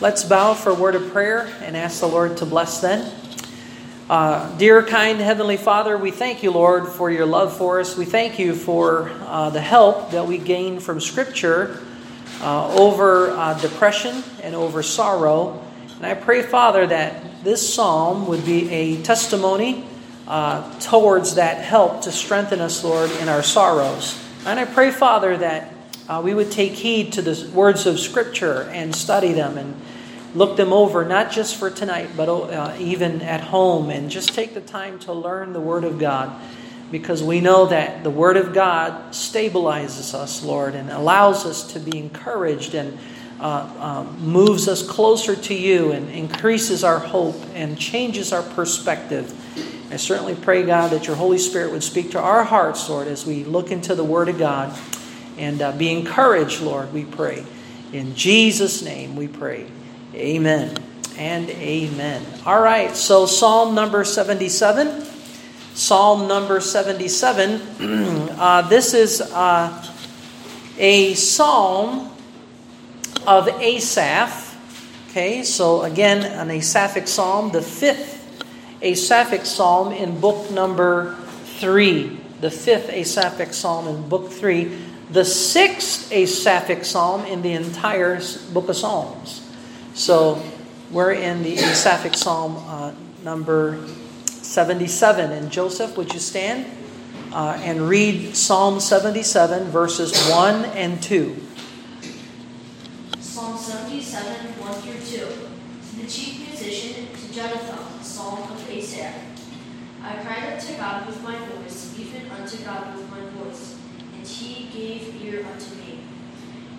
Let's bow for a word of prayer and ask the Lord to bless then. Uh, dear, kind Heavenly Father, we thank you, Lord, for your love for us. We thank you for uh, the help that we gain from Scripture uh, over uh, depression and over sorrow. And I pray, Father, that this psalm would be a testimony uh, towards that help to strengthen us, Lord, in our sorrows. And I pray, Father, that uh, we would take heed to the words of Scripture and study them and look them over, not just for tonight, but uh, even at home, and just take the time to learn the Word of God. Because we know that the Word of God stabilizes us, Lord, and allows us to be encouraged and uh, um, moves us closer to you and increases our hope and changes our perspective. I certainly pray, God, that your Holy Spirit would speak to our hearts, Lord, as we look into the Word of God. And uh, be encouraged, Lord, we pray. In Jesus' name we pray. Amen and amen. All right, so Psalm number 77. Psalm number 77. uh, this is uh, a psalm of Asaph. Okay, so again, an Asaphic psalm, the fifth Asaphic psalm in book number three. The fifth Asaphic psalm in book three the sixth Asaphic psalm in the entire book of Psalms. So we're in the Asaphic psalm uh, number 77. And Joseph, would you stand uh, and read Psalm 77, verses 1 and 2? Psalm 77, 1 through 2. To the chief musician, to Jonathan, psalm of Asaph. I cried unto God with my voice, even unto God with my voice and he gave ear unto me.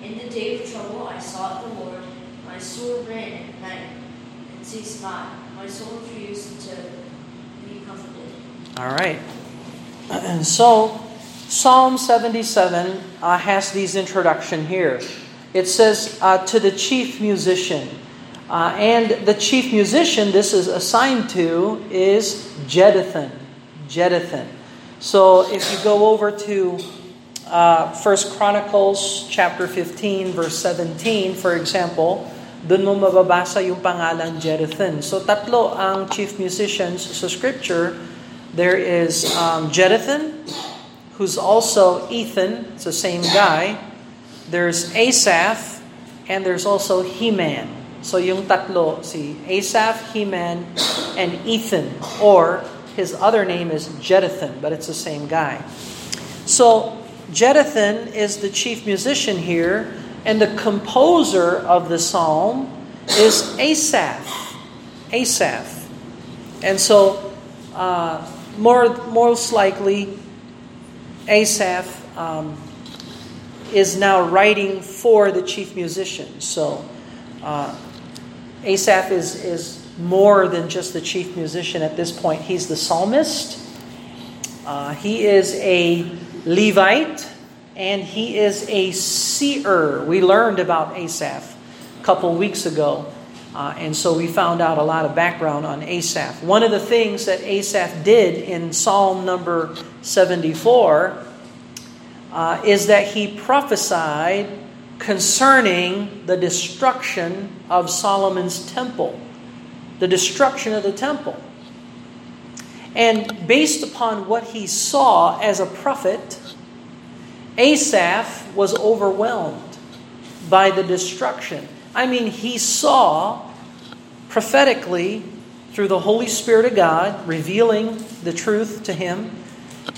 In the day of trouble I sought the Lord. My soul ran at night and ceased. My soul refused to be comforted. All right. And so, Psalm 77 uh, has these introduction here. It says, uh, to the chief musician. Uh, and the chief musician this is assigned to is Jeduthun. Jeduthun. So if you go over to uh, First Chronicles chapter 15 verse 17 for example, doon mo mababasa yung pangalan Jeduthun. So tatlo ang chief musicians sa scripture. There is um, Jeduthun, who's also Ethan, it's the same guy. There's Asaph, and there's also Heman. So yung tatlo, si Asaph, Heman, and Ethan, or his other name is Jeduthun, but it's the same guy. So Jeduthun is the chief musician here, and the composer of the psalm is Asaph. Asaph. And so, uh, more most likely, Asaph um, is now writing for the chief musician. So, uh, Asaph is, is more than just the chief musician at this point. He's the psalmist. Uh, he is a Levite, and he is a seer. We learned about Asaph a couple weeks ago, uh, and so we found out a lot of background on Asaph. One of the things that Asaph did in Psalm number 74 uh, is that he prophesied concerning the destruction of Solomon's temple, the destruction of the temple. And based upon what he saw as a prophet, Asaph was overwhelmed by the destruction. I mean, he saw prophetically through the Holy Spirit of God revealing the truth to him.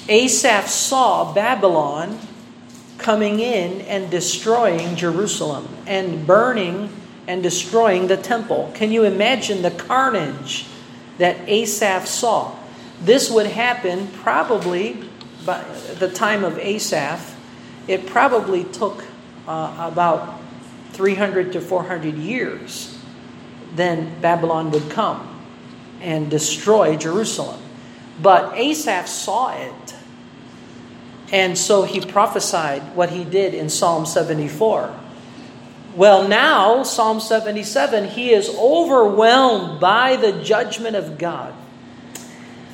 Asaph saw Babylon coming in and destroying Jerusalem and burning and destroying the temple. Can you imagine the carnage that Asaph saw? This would happen probably by the time of Asaph. It probably took uh, about 300 to 400 years. Then Babylon would come and destroy Jerusalem. But Asaph saw it. And so he prophesied what he did in Psalm 74. Well, now, Psalm 77, he is overwhelmed by the judgment of God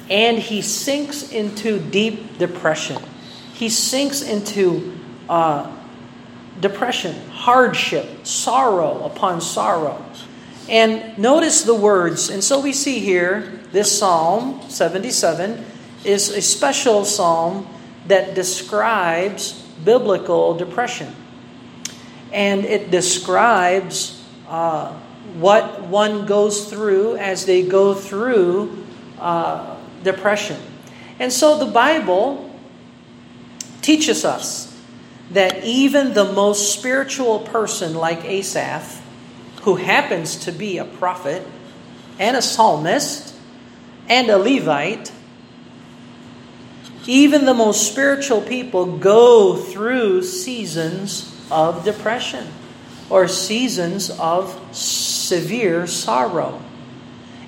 and he sinks into deep depression. He sinks into uh, depression, hardship, sorrow upon sorrow. And notice the words. And so we see here, this Psalm 77 is a special psalm that describes biblical depression. And it describes uh, what one goes through as they go through uh, depression. And so the Bible teaches us that even the most spiritual person like Asaph, who happens to be a prophet and a psalmist and a Levite, even the most spiritual people go through seasons of depression or seasons of severe sorrow.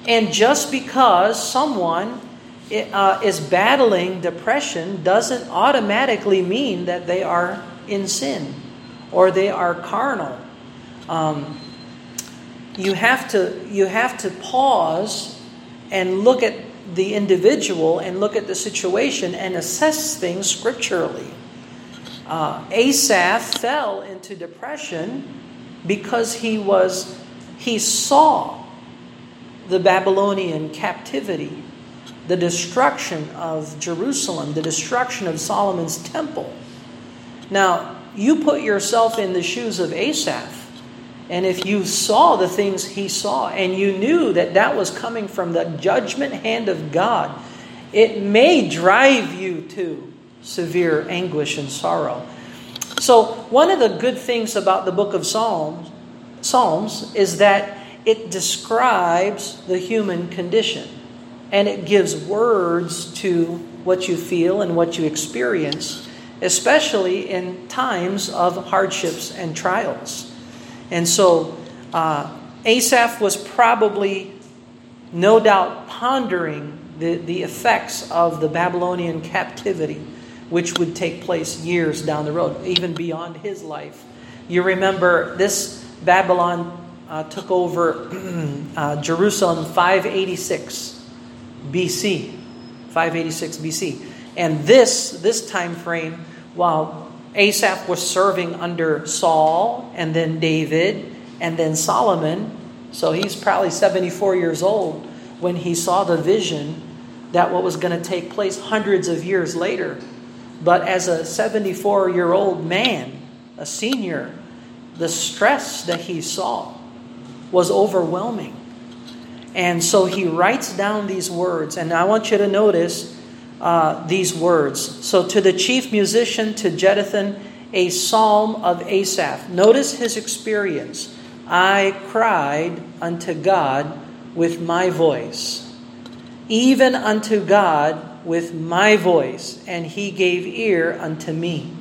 And just because someone uh, is battling depression doesn't automatically mean that they are in sin or they are carnal. Um, you have to you have to pause and look at the individual and look at the situation and assess things scripturally. Uh, Asaph fell into depression because he was he saw the Babylonian captivity, the destruction of Jerusalem, the destruction of Solomon's temple. Now, you put yourself in the shoes of Asaph. And if you saw the things he saw and you knew that that was coming from the judgment hand of God, it may drive you to severe anguish and sorrow. So, one of the good things about the book of Psalms, Psalms is that it describes the human condition and it gives words to what you feel and what you experience, especially in times of hardships and trials. And so uh, Asaph was probably, no doubt, pondering the, the effects of the Babylonian captivity, which would take place years down the road, even beyond his life. You remember this Babylon uh, took over uh, Jerusalem 586 BC. 586 BC. And this, this time frame, while Asaph was serving under Saul and then David and then Solomon. So he's probably 74 years old when he saw the vision that what was going to take place hundreds of years later. But as a 74 year old man, a senior, the stress that he saw was overwhelming. And so he writes down these words. And I want you to notice uh, these words. So, to the chief musician, to Jeduthun, a psalm of Asaph. Notice his experience. I cried unto God with my voice, even unto God with my voice, and he gave ear unto me.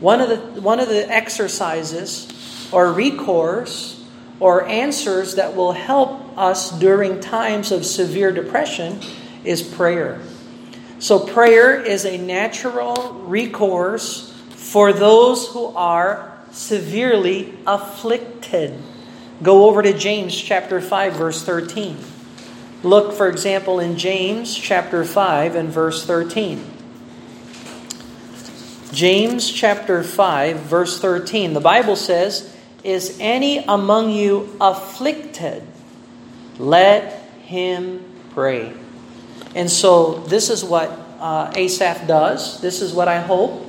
One of the, one of the exercises or recourse or answers that will help us during times of severe depression is prayer. So, prayer is a natural recourse for those who are severely afflicted. Go over to James chapter 5 verse 13. Look for example in James chapter 5 and verse 13. James chapter 5 verse 13. The Bible says, "Is any among you afflicted? Let him pray." And so this is what uh, Asaph does. This is what I hope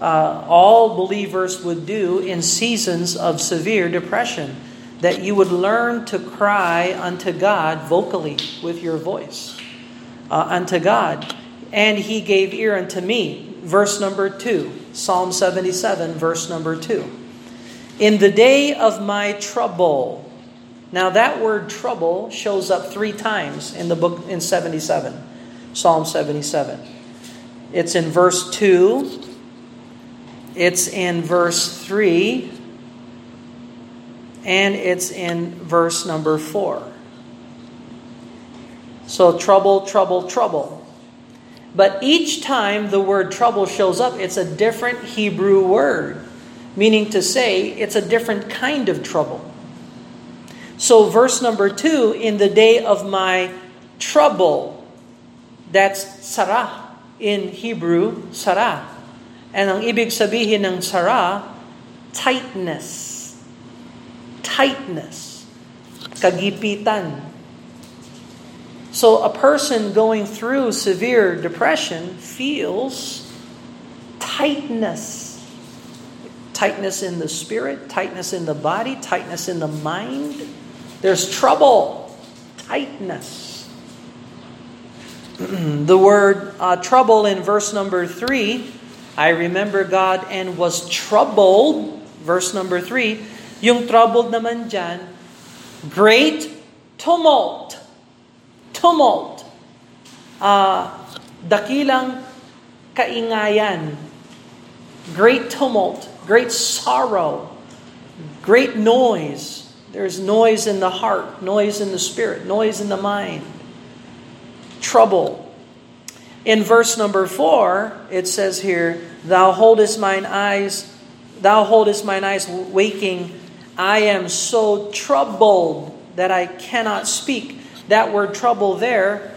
uh, all believers would do in seasons of severe depression. That you would learn to cry unto God vocally with your voice. Uh, unto God. And he gave ear unto me. Verse number 2. Psalm 77, verse number 2. In the day of my trouble, now, that word trouble shows up three times in the book in 77, Psalm 77. It's in verse 2, it's in verse 3, and it's in verse number 4. So, trouble, trouble, trouble. But each time the word trouble shows up, it's a different Hebrew word, meaning to say it's a different kind of trouble. So, verse number two, in the day of my trouble, that's sarah in Hebrew, sarah. And ang ibig sabihin ng sarah, tightness. Tightness. kagipitan. So a person going through severe depression feels tightness. Tightness in the spirit, tightness in the body, tightness in the mind. There's trouble, tightness. the word uh, trouble in verse number three, I remember God and was troubled. Verse number three, yung troubled naman dyan, great tumult. Tumult. Uh, dakilang kaingayan. Great tumult. Great sorrow. Great noise. There's noise in the heart, noise in the spirit, noise in the mind. Trouble. In verse number four, it says here, Thou holdest mine eyes, thou holdest mine eyes waking. I am so troubled that I cannot speak. That word trouble there,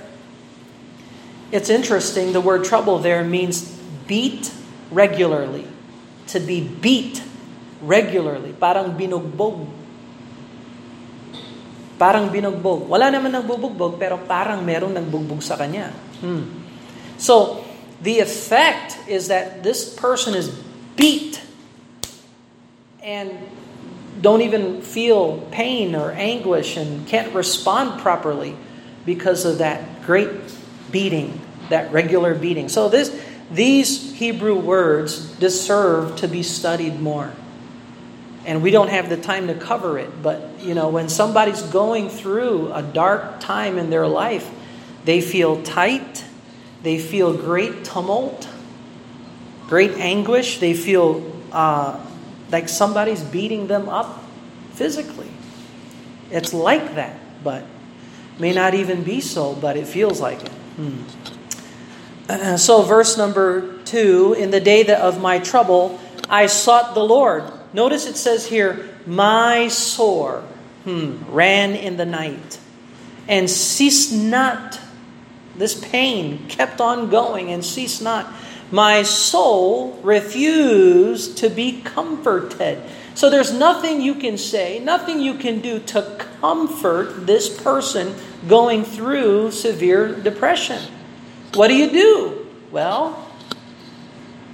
it's interesting. The word trouble there means beat regularly. To be beat regularly. Parang binugbog. Parang binugbog. Wala naman nagbubugbog, pero parang merong nagbugbog sa kanya. Hmm. So, the effect is that this person is beat and don't even feel pain or anguish and can't respond properly because of that great beating, that regular beating. So this these Hebrew words deserve to be studied more. And we don't have the time to cover it, but you know, when somebody's going through a dark time in their life, they feel tight, they feel great tumult, great anguish. They feel uh, like somebody's beating them up physically. It's like that, but may not even be so, but it feels like it. Hmm. So, verse number two in the day that of my trouble, I sought the Lord. Notice it says here, my sore hmm, ran in the night and ceased not this pain kept on going and ceased not. My soul refused to be comforted. So there's nothing you can say, nothing you can do to comfort this person going through severe depression. What do you do? Well,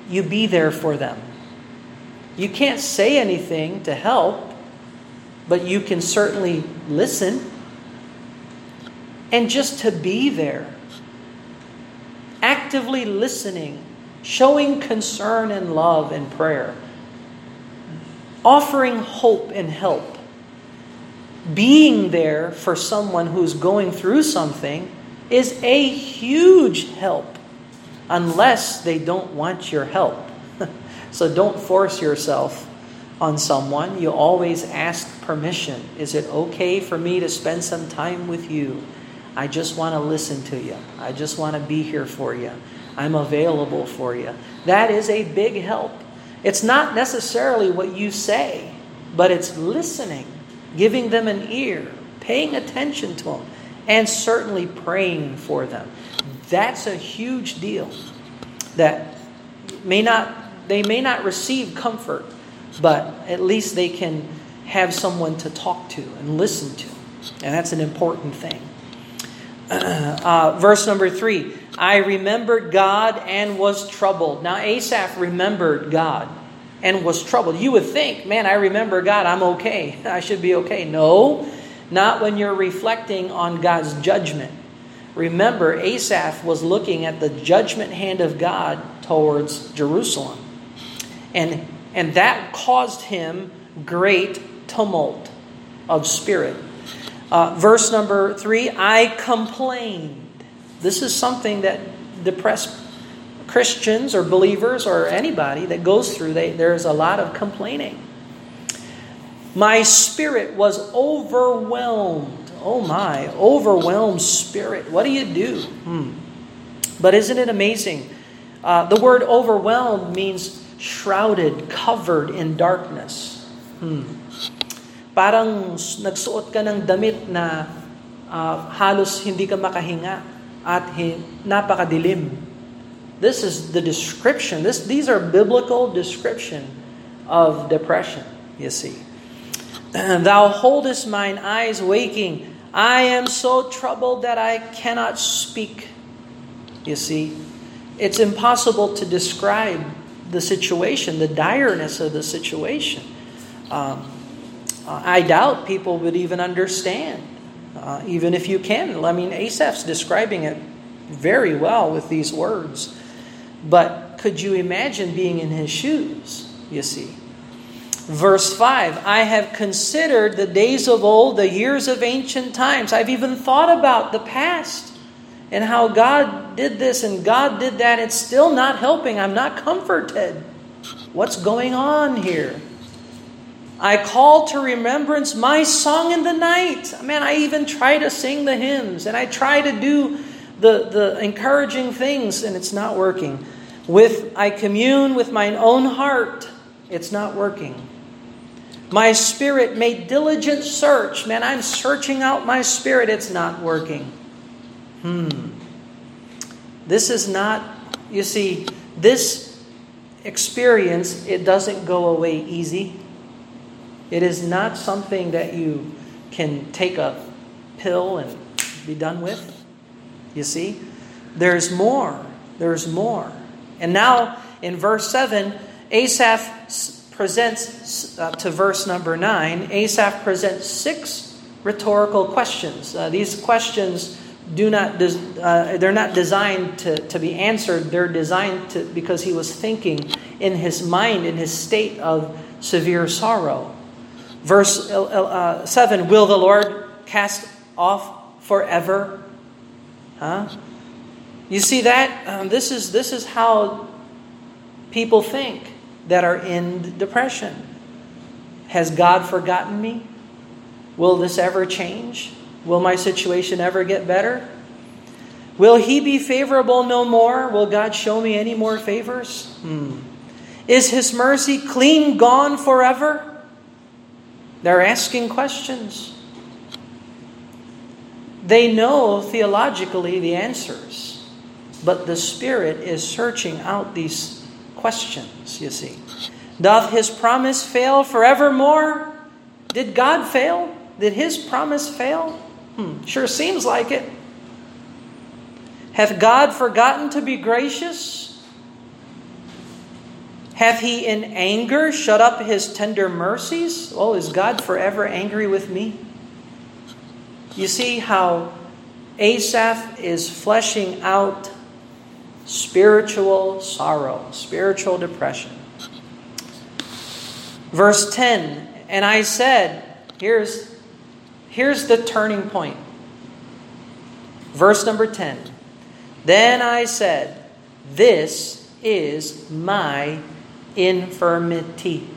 you be there for them. You can't say anything to help, but you can certainly listen. And just to be there actively listening, showing concern and love and prayer, offering hope and help, being there for someone who's going through something is a huge help unless they don't want your help. So don't force yourself on someone. You always ask permission. Is it okay for me to spend some time with you? I just want to listen to you. I just want to be here for you. I'm available for you. That is a big help. It's not necessarily what you say, but it's listening, giving them an ear, paying attention to them, and certainly praying for them. That's a huge deal that may not they may not receive comfort, but at least they can have someone to talk to and listen to. And that's an important thing. Uh, verse number three I remembered God and was troubled. Now, Asaph remembered God and was troubled. You would think, man, I remember God, I'm okay. I should be okay. No, not when you're reflecting on God's judgment. Remember, Asaph was looking at the judgment hand of God towards Jerusalem. And, and that caused him great tumult of spirit. Uh, verse number three I complained. This is something that depressed Christians or believers or anybody that goes through, they, there's a lot of complaining. My spirit was overwhelmed. Oh my, overwhelmed spirit. What do you do? Hmm. But isn't it amazing? Uh, the word overwhelmed means shrouded, covered in darkness. Hmm. Parang nagsuot ka ng damit na uh, halos hindi ka makahinga at napakadilim. This is the description. This, these are biblical description of depression, you see. Thou holdest mine eyes waking. I am so troubled that I cannot speak. You see, it's impossible to describe the situation, the direness of the situation. Um, I doubt people would even understand, uh, even if you can. I mean, Asaph's describing it very well with these words. But could you imagine being in his shoes, you see? Verse 5 I have considered the days of old, the years of ancient times. I've even thought about the past and how God did this and God did that. It's still not helping. I'm not comforted. What's going on here? I call to remembrance my song in the night. Man, I even try to sing the hymns and I try to do the, the encouraging things and it's not working. With I commune with mine own heart, it's not working. My spirit made diligent search. Man, I'm searching out my spirit. It's not working. Hmm. This is not, you see, this experience, it doesn't go away easy. It is not something that you can take a pill and be done with. You see? There's more. There's more. And now in verse 7, Asaph presents uh, to verse number 9, Asaph presents six rhetorical questions. Uh, these questions do not uh, they're not designed to, to be answered. They're designed to because he was thinking in his mind in his state of severe sorrow. Verse uh, uh, 7, will the Lord cast off forever? Huh? You see that? Um, this is this is how people think that are in depression. Has God forgotten me? Will this ever change? Will my situation ever get better? Will He be favorable no more? Will God show me any more favors? Hmm. Is His mercy clean gone forever? They're asking questions. They know theologically the answers, but the Spirit is searching out these questions, you see. Doth his promise fail forevermore? Did God fail? Did his promise fail? Hmm, sure seems like it. Hath God forgotten to be gracious? Hath he in anger shut up his tender mercies? Oh, is God forever angry with me? You see how Asaph is fleshing out spiritual sorrow, spiritual depression. Verse 10, and I said, here's, here's the turning point. Verse number 10. Then I said, This is my infirmity.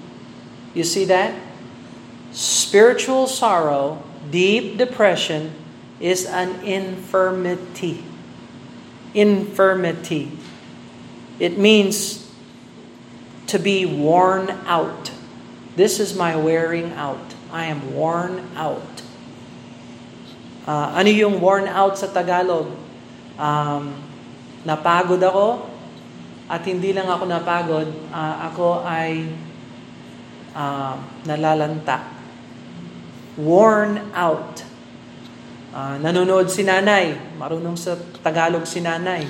You see that? Spiritual sorrow, deep depression is an infirmity infirmity. It means to be worn out. This is my wearing out. I am worn out. Uh, ano yung worn out sa Tagalog? Um, napagod ako at hindi lang ako napagod, uh, ako ay uh, nalalanta. Worn out. Uh, nanonood si nanay. Marunong sa Tagalog si nanay.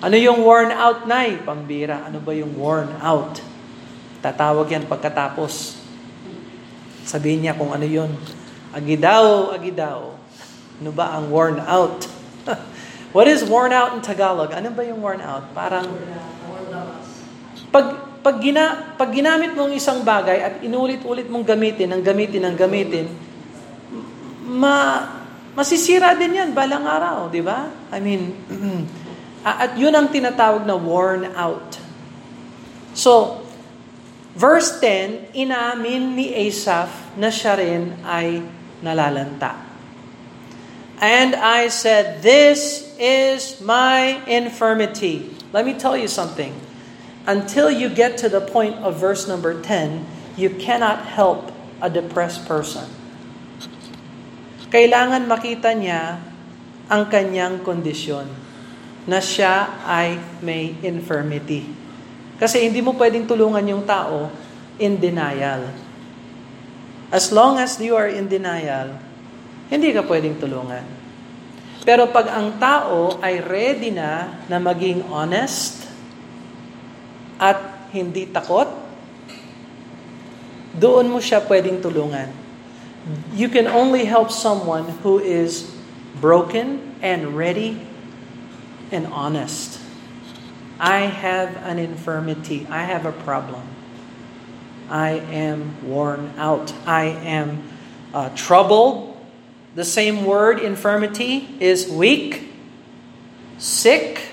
Ano yung worn out, nay? Pambira. Ano ba yung worn out? Tatawag yan pagkatapos. Sabihin niya kung ano yun. Agidaw, agidaw. Ano ba ang worn out? What is worn out in Tagalog? Ano ba yung worn out? Parang pag pag, gina, pag ginamit mong isang bagay at inulit-ulit mong gamitin, ang gamitin, ang gamitin, ma Masisira din yan balang araw, di ba? I mean, at yun ang tinatawag na worn out. So, verse 10, inamin ni Asaph na siya rin ay nalalanta. And I said, This is my infirmity. Let me tell you something. Until you get to the point of verse number 10, you cannot help a depressed person kailangan makita niya ang kanyang kondisyon na siya ay may infirmity. Kasi hindi mo pwedeng tulungan yung tao in denial. As long as you are in denial, hindi ka pwedeng tulungan. Pero pag ang tao ay ready na na maging honest at hindi takot, doon mo siya pwedeng tulungan. You can only help someone who is broken and ready and honest. I have an infirmity. I have a problem. I am worn out. I am uh, troubled. The same word, infirmity, is weak, sick,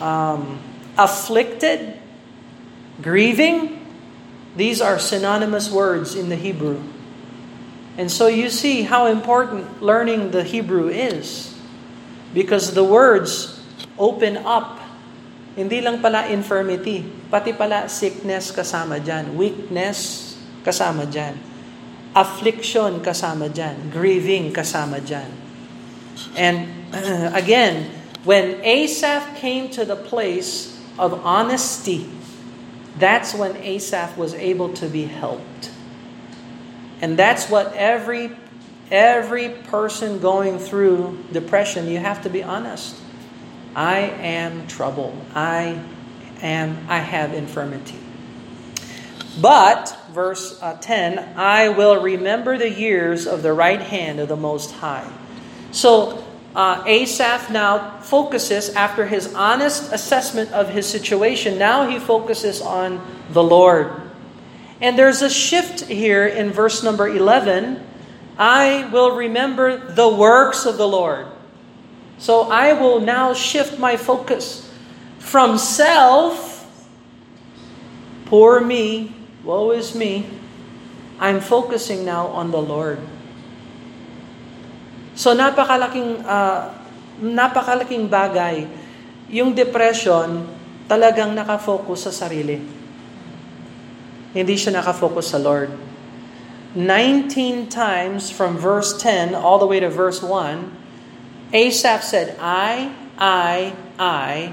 um, afflicted, grieving. These are synonymous words in the Hebrew. And so you see how important learning the Hebrew is. Because the words open up. Hindi lang pala infirmity, pati pala sickness kasama dyan, weakness kasama dyan, affliction kasama dyan, grieving kasama dyan. And uh, again, when Asaph came to the place of honesty, that's when Asaph was able to be helped. And that's what every every person going through depression, you have to be honest. I am troubled. I am I have infirmity. But verse uh, 10, I will remember the years of the right hand of the most high. So uh, Asaph now focuses, after his honest assessment of his situation, now he focuses on the Lord. And there's a shift here in verse number 11. I will remember the works of the Lord. So I will now shift my focus from self, poor me, woe is me, I'm focusing now on the Lord. So napakalaking uh, napakalaking bagay yung depression talagang nakafocus sa sarili. Hindi siya nakafocus sa Lord. 19 times from verse 10 all the way to verse 1, Asaph said, I, I, I,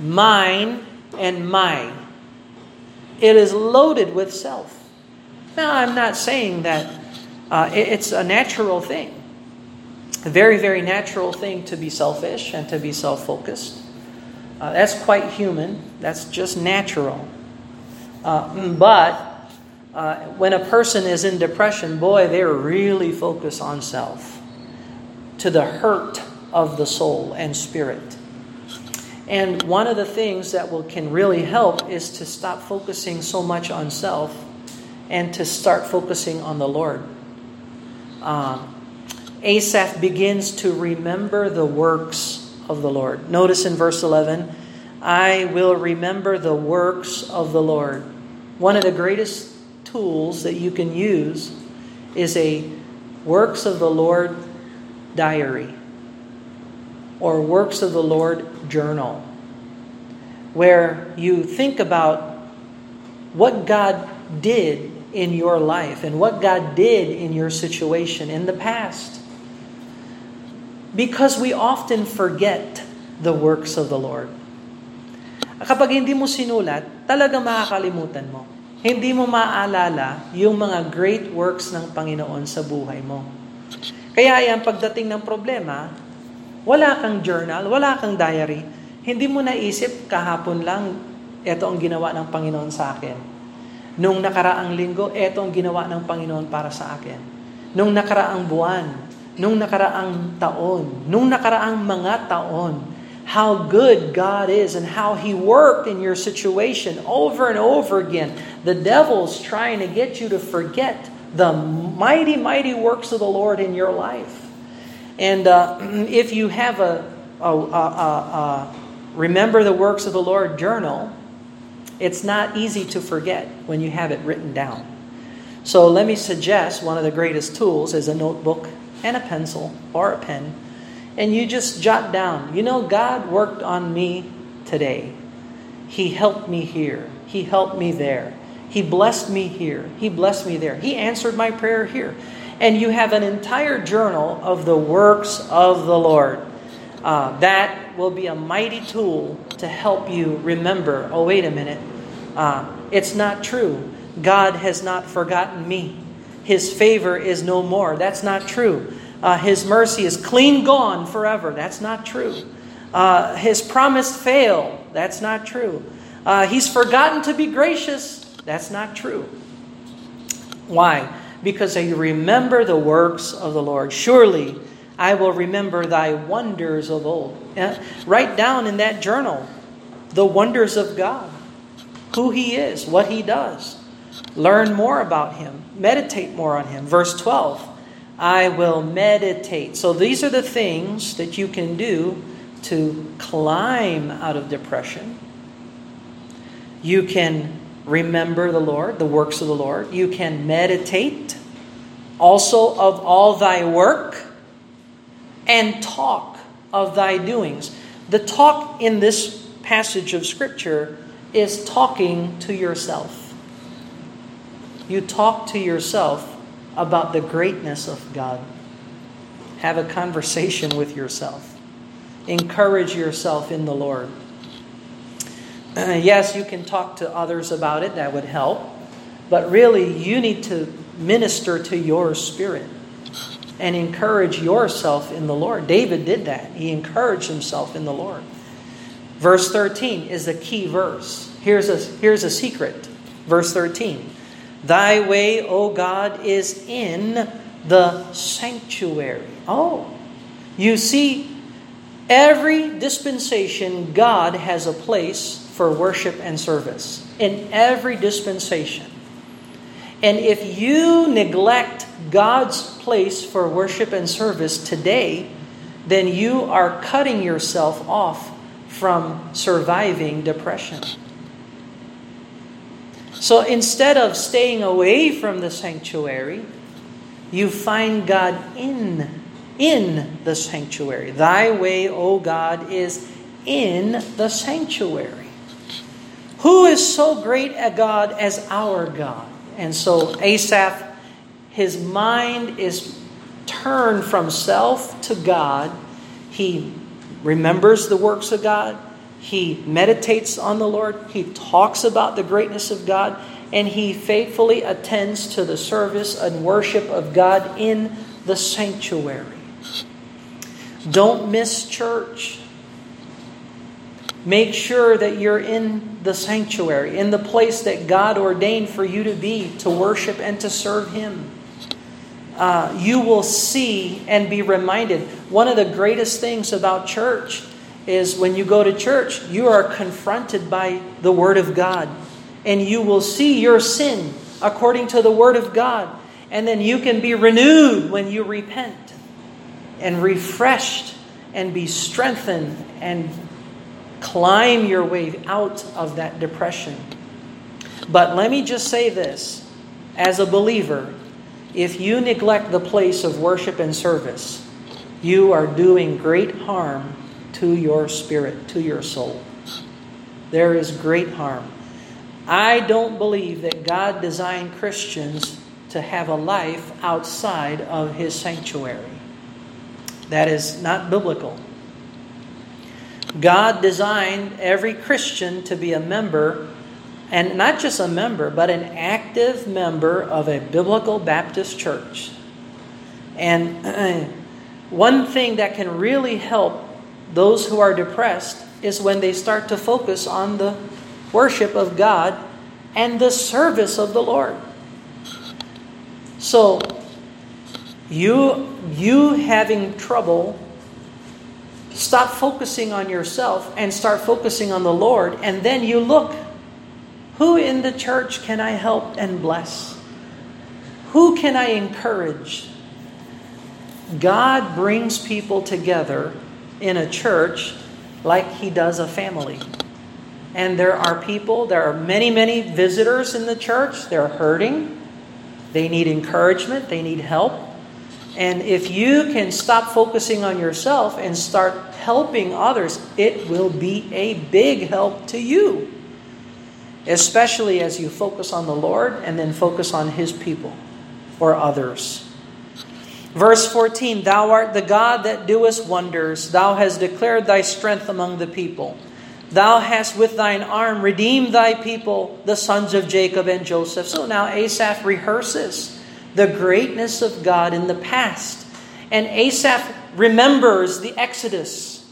mine, and my. It is loaded with self. Now, I'm not saying that uh, it's a natural thing a very, very natural thing to be selfish and to be self focused. Uh, that's quite human, that's just natural. Uh, but uh, when a person is in depression, boy, they're really focused on self to the hurt of the soul and spirit. And one of the things that will, can really help is to stop focusing so much on self and to start focusing on the Lord. Um, Asaph begins to remember the works of the Lord. Notice in verse 11, I will remember the works of the Lord. One of the greatest tools that you can use is a works of the Lord diary or works of the Lord journal, where you think about what God did in your life and what God did in your situation in the past. Because we often forget the works of the Lord. Kapag hindi mo sinulat, talaga makakalimutan mo. Hindi mo maaalala yung mga great works ng Panginoon sa buhay mo. Kaya yan, pagdating ng problema, wala kang journal, wala kang diary, hindi mo naisip kahapon lang, ito ang ginawa ng Panginoon sa akin. Nung nakaraang linggo, ito ang ginawa ng Panginoon para sa akin. Nung nakaraang buwan, nung nakaraang taon, nung nakaraang mga taon, how good God is and how He worked in your situation over and over again. The devil's trying to get you to forget the mighty, mighty works of the Lord in your life. And uh, if you have a, a, a, a remember the works of the Lord journal, it's not easy to forget when you have it written down. So let me suggest one of the greatest tools is a notebook and a pencil or a pen, and you just jot down, you know, God worked on me today. He helped me here. He helped me there. He blessed me here. He blessed me there. He answered my prayer here. And you have an entire journal of the works of the Lord. Uh, that will be a mighty tool to help you remember oh, wait a minute. Uh, it's not true God has not forgotten me. His favor is no more. That's not true. Uh, his mercy is clean gone forever. That's not true. Uh, his promise failed. That's not true. Uh, he's forgotten to be gracious. That's not true. Why? Because I remember the works of the Lord. Surely I will remember thy wonders of old. Eh? write down in that journal the wonders of God, who he is, what he does. Learn more about him, meditate more on him. Verse 12 I will meditate. So these are the things that you can do to climb out of depression. You can remember the Lord, the works of the Lord. You can meditate also of all thy work and talk of thy doings. The talk in this passage of Scripture is talking to yourself. You talk to yourself about the greatness of God. Have a conversation with yourself. Encourage yourself in the Lord. Yes, you can talk to others about it, that would help. But really, you need to minister to your spirit and encourage yourself in the Lord. David did that. He encouraged himself in the Lord. Verse 13 is a key verse. Here's a, here's a secret. Verse 13 Thy way, O God, is in the sanctuary. Oh, you see, every dispensation, God has a place for worship and service. In every dispensation. And if you neglect God's place for worship and service today, then you are cutting yourself off from surviving depression. So instead of staying away from the sanctuary, you find God in in the sanctuary. Thy way, O God, is in the sanctuary. Who is so great a God as our God? And so Asaph, his mind is turned from self to God. He remembers the works of God. He meditates on the Lord, he talks about the greatness of God, and he faithfully attends to the service and worship of God in the sanctuary. Don't miss church. Make sure that you're in the sanctuary, in the place that God ordained for you to be, to worship and to serve Him. Uh, you will see and be reminded. One of the greatest things about church is when you go to church, you are confronted by the Word of God. And you will see your sin according to the Word of God. And then you can be renewed when you repent and refreshed and be strengthened and climb your way out of that depression. But let me just say this as a believer, if you neglect the place of worship and service, you are doing great harm to your spirit, to your soul. There is great harm. I don't believe that God designed Christians to have a life outside of His sanctuary. That is not biblical. God designed every Christian to be a member, and not just a member, but an active member of a biblical Baptist church. And one thing that can really help those who are depressed is when they start to focus on the worship of God and the service of the Lord. So, you you having trouble stop focusing on yourself and start focusing on the Lord and then you look who in the church can I help and bless? Who can I encourage? God brings people together in a church like he does a family. And there are people, there are many, many visitors in the church. They're hurting. They need encouragement. They need help. And if you can stop focusing on yourself and start helping others, it will be a big help to you. Especially as you focus on the Lord and then focus on His people or others. Verse 14 Thou art the God that doest wonders. Thou hast declared thy strength among the people. Thou hast with thine arm redeemed thy people, the sons of Jacob and Joseph. So now Asaph rehearses the greatness of God in the past. And Asaph remembers the Exodus.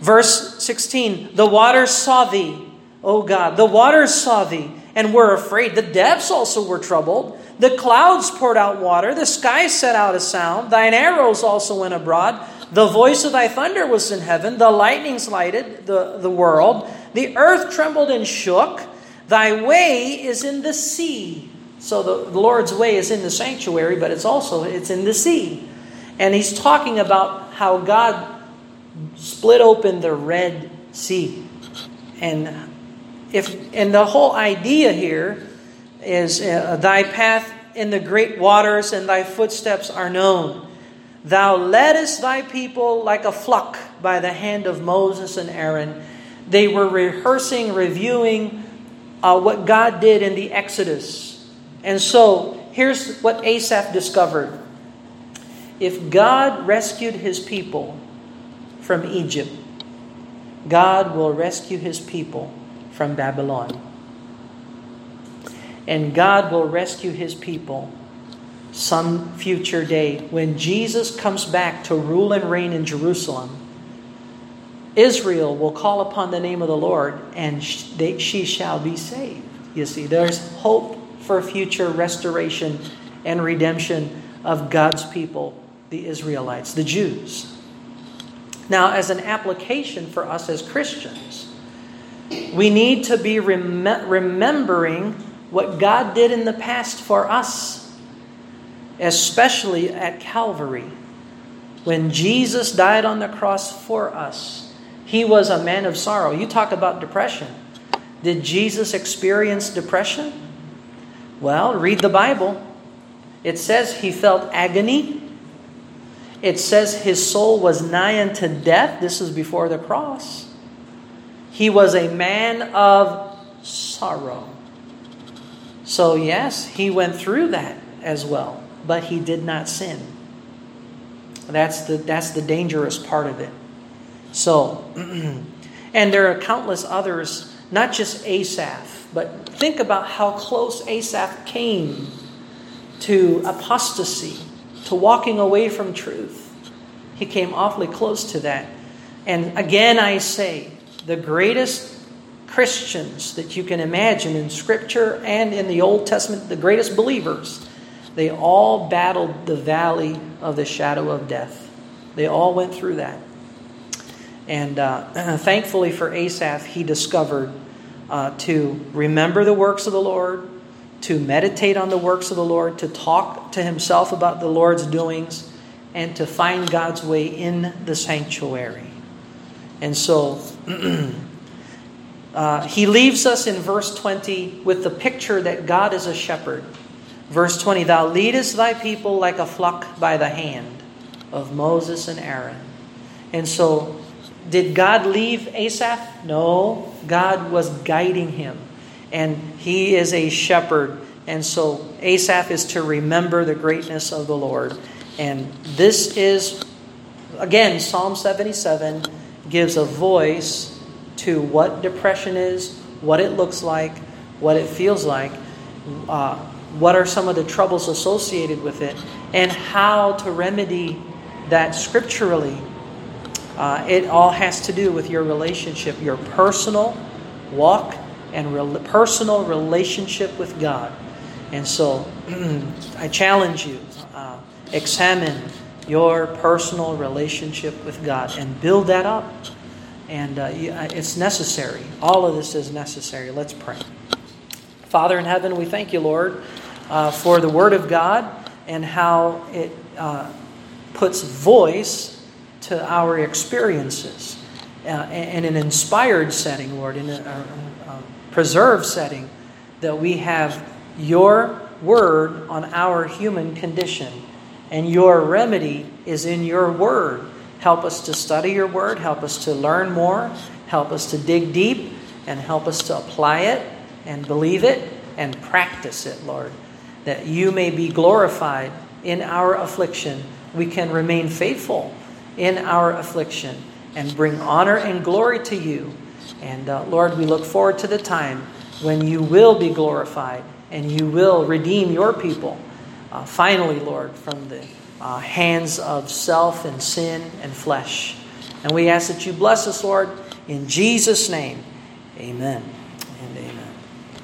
Verse 16 The waters saw thee, O God. The waters saw thee and were afraid. The depths also were troubled. The clouds poured out water. The sky set out a sound. Thine arrows also went abroad. The voice of thy thunder was in heaven, the lightnings lighted the, the world, the earth trembled and shook. Thy way is in the sea. So the, the Lord's way is in the sanctuary, but it's also it's in the sea. And he's talking about how God split open the Red Sea. And if and the whole idea here is uh, thy path in the great waters and thy footsteps are known. Thou leddest thy people like a flock by the hand of Moses and Aaron. They were rehearsing, reviewing uh, what God did in the Exodus. And so, here's what Asaph discovered. If God rescued his people from Egypt, God will rescue his people from Babylon. And God will rescue his people some future day when Jesus comes back to rule and reign in Jerusalem. Israel will call upon the name of the Lord and she shall be saved. You see, there's hope for future restoration and redemption of God's people, the Israelites, the Jews. Now, as an application for us as Christians, we need to be rem- remembering what God did in the past for us especially at Calvary. When Jesus died on the cross for us, he was a man of sorrow. You talk about depression. Did Jesus experience depression? Well, read the Bible. It says he felt agony. It says his soul was nigh unto death. This is before the cross. He was a man of sorrow. So, yes, he went through that as well but he did not sin. That's the, that's the dangerous part of it. So, and there are countless others, not just Asaph, but think about how close Asaph came to apostasy, to walking away from truth. He came awfully close to that. And again, I say, the greatest Christians that you can imagine in Scripture and in the Old Testament, the greatest believers, they all battled the valley of the shadow of death. They all went through that. And uh, thankfully for Asaph, he discovered uh, to remember the works of the Lord, to meditate on the works of the Lord, to talk to himself about the Lord's doings, and to find God's way in the sanctuary. And so uh, he leaves us in verse 20 with the picture that God is a shepherd. Verse 20 Thou leadest thy people like a flock by the hand of Moses and Aaron. And so, did God leave Asaph? No, God was guiding him. And he is a shepherd. And so, Asaph is to remember the greatness of the Lord. And this is, again, Psalm 77 gives a voice to what depression is, what it looks like, what it feels like. Uh, what are some of the troubles associated with it, and how to remedy that scripturally. Uh, it all has to do with your relationship, your personal walk and re- personal relationship with God. And so I challenge you uh, examine your personal relationship with God and build that up. And uh, it's necessary. All of this is necessary. Let's pray. Father in heaven, we thank you, Lord uh, for the Word of God and how it uh, puts voice to our experiences uh, in an inspired setting, Lord, in a, a, a preserved setting, that we have your Word on our human condition. And your remedy is in your Word. Help us to study your Word, help us to learn more, help us to dig deep, and help us to apply it and believe it and practice it, Lord that you may be glorified in our affliction. We can remain faithful in our affliction and bring honor and glory to you And uh, Lord, we look forward to the time when you will be glorified and you will redeem your people, uh, finally, Lord, from the uh, hands of self and sin and flesh. And we ask that you bless us, Lord, in Jesus' name. Amen.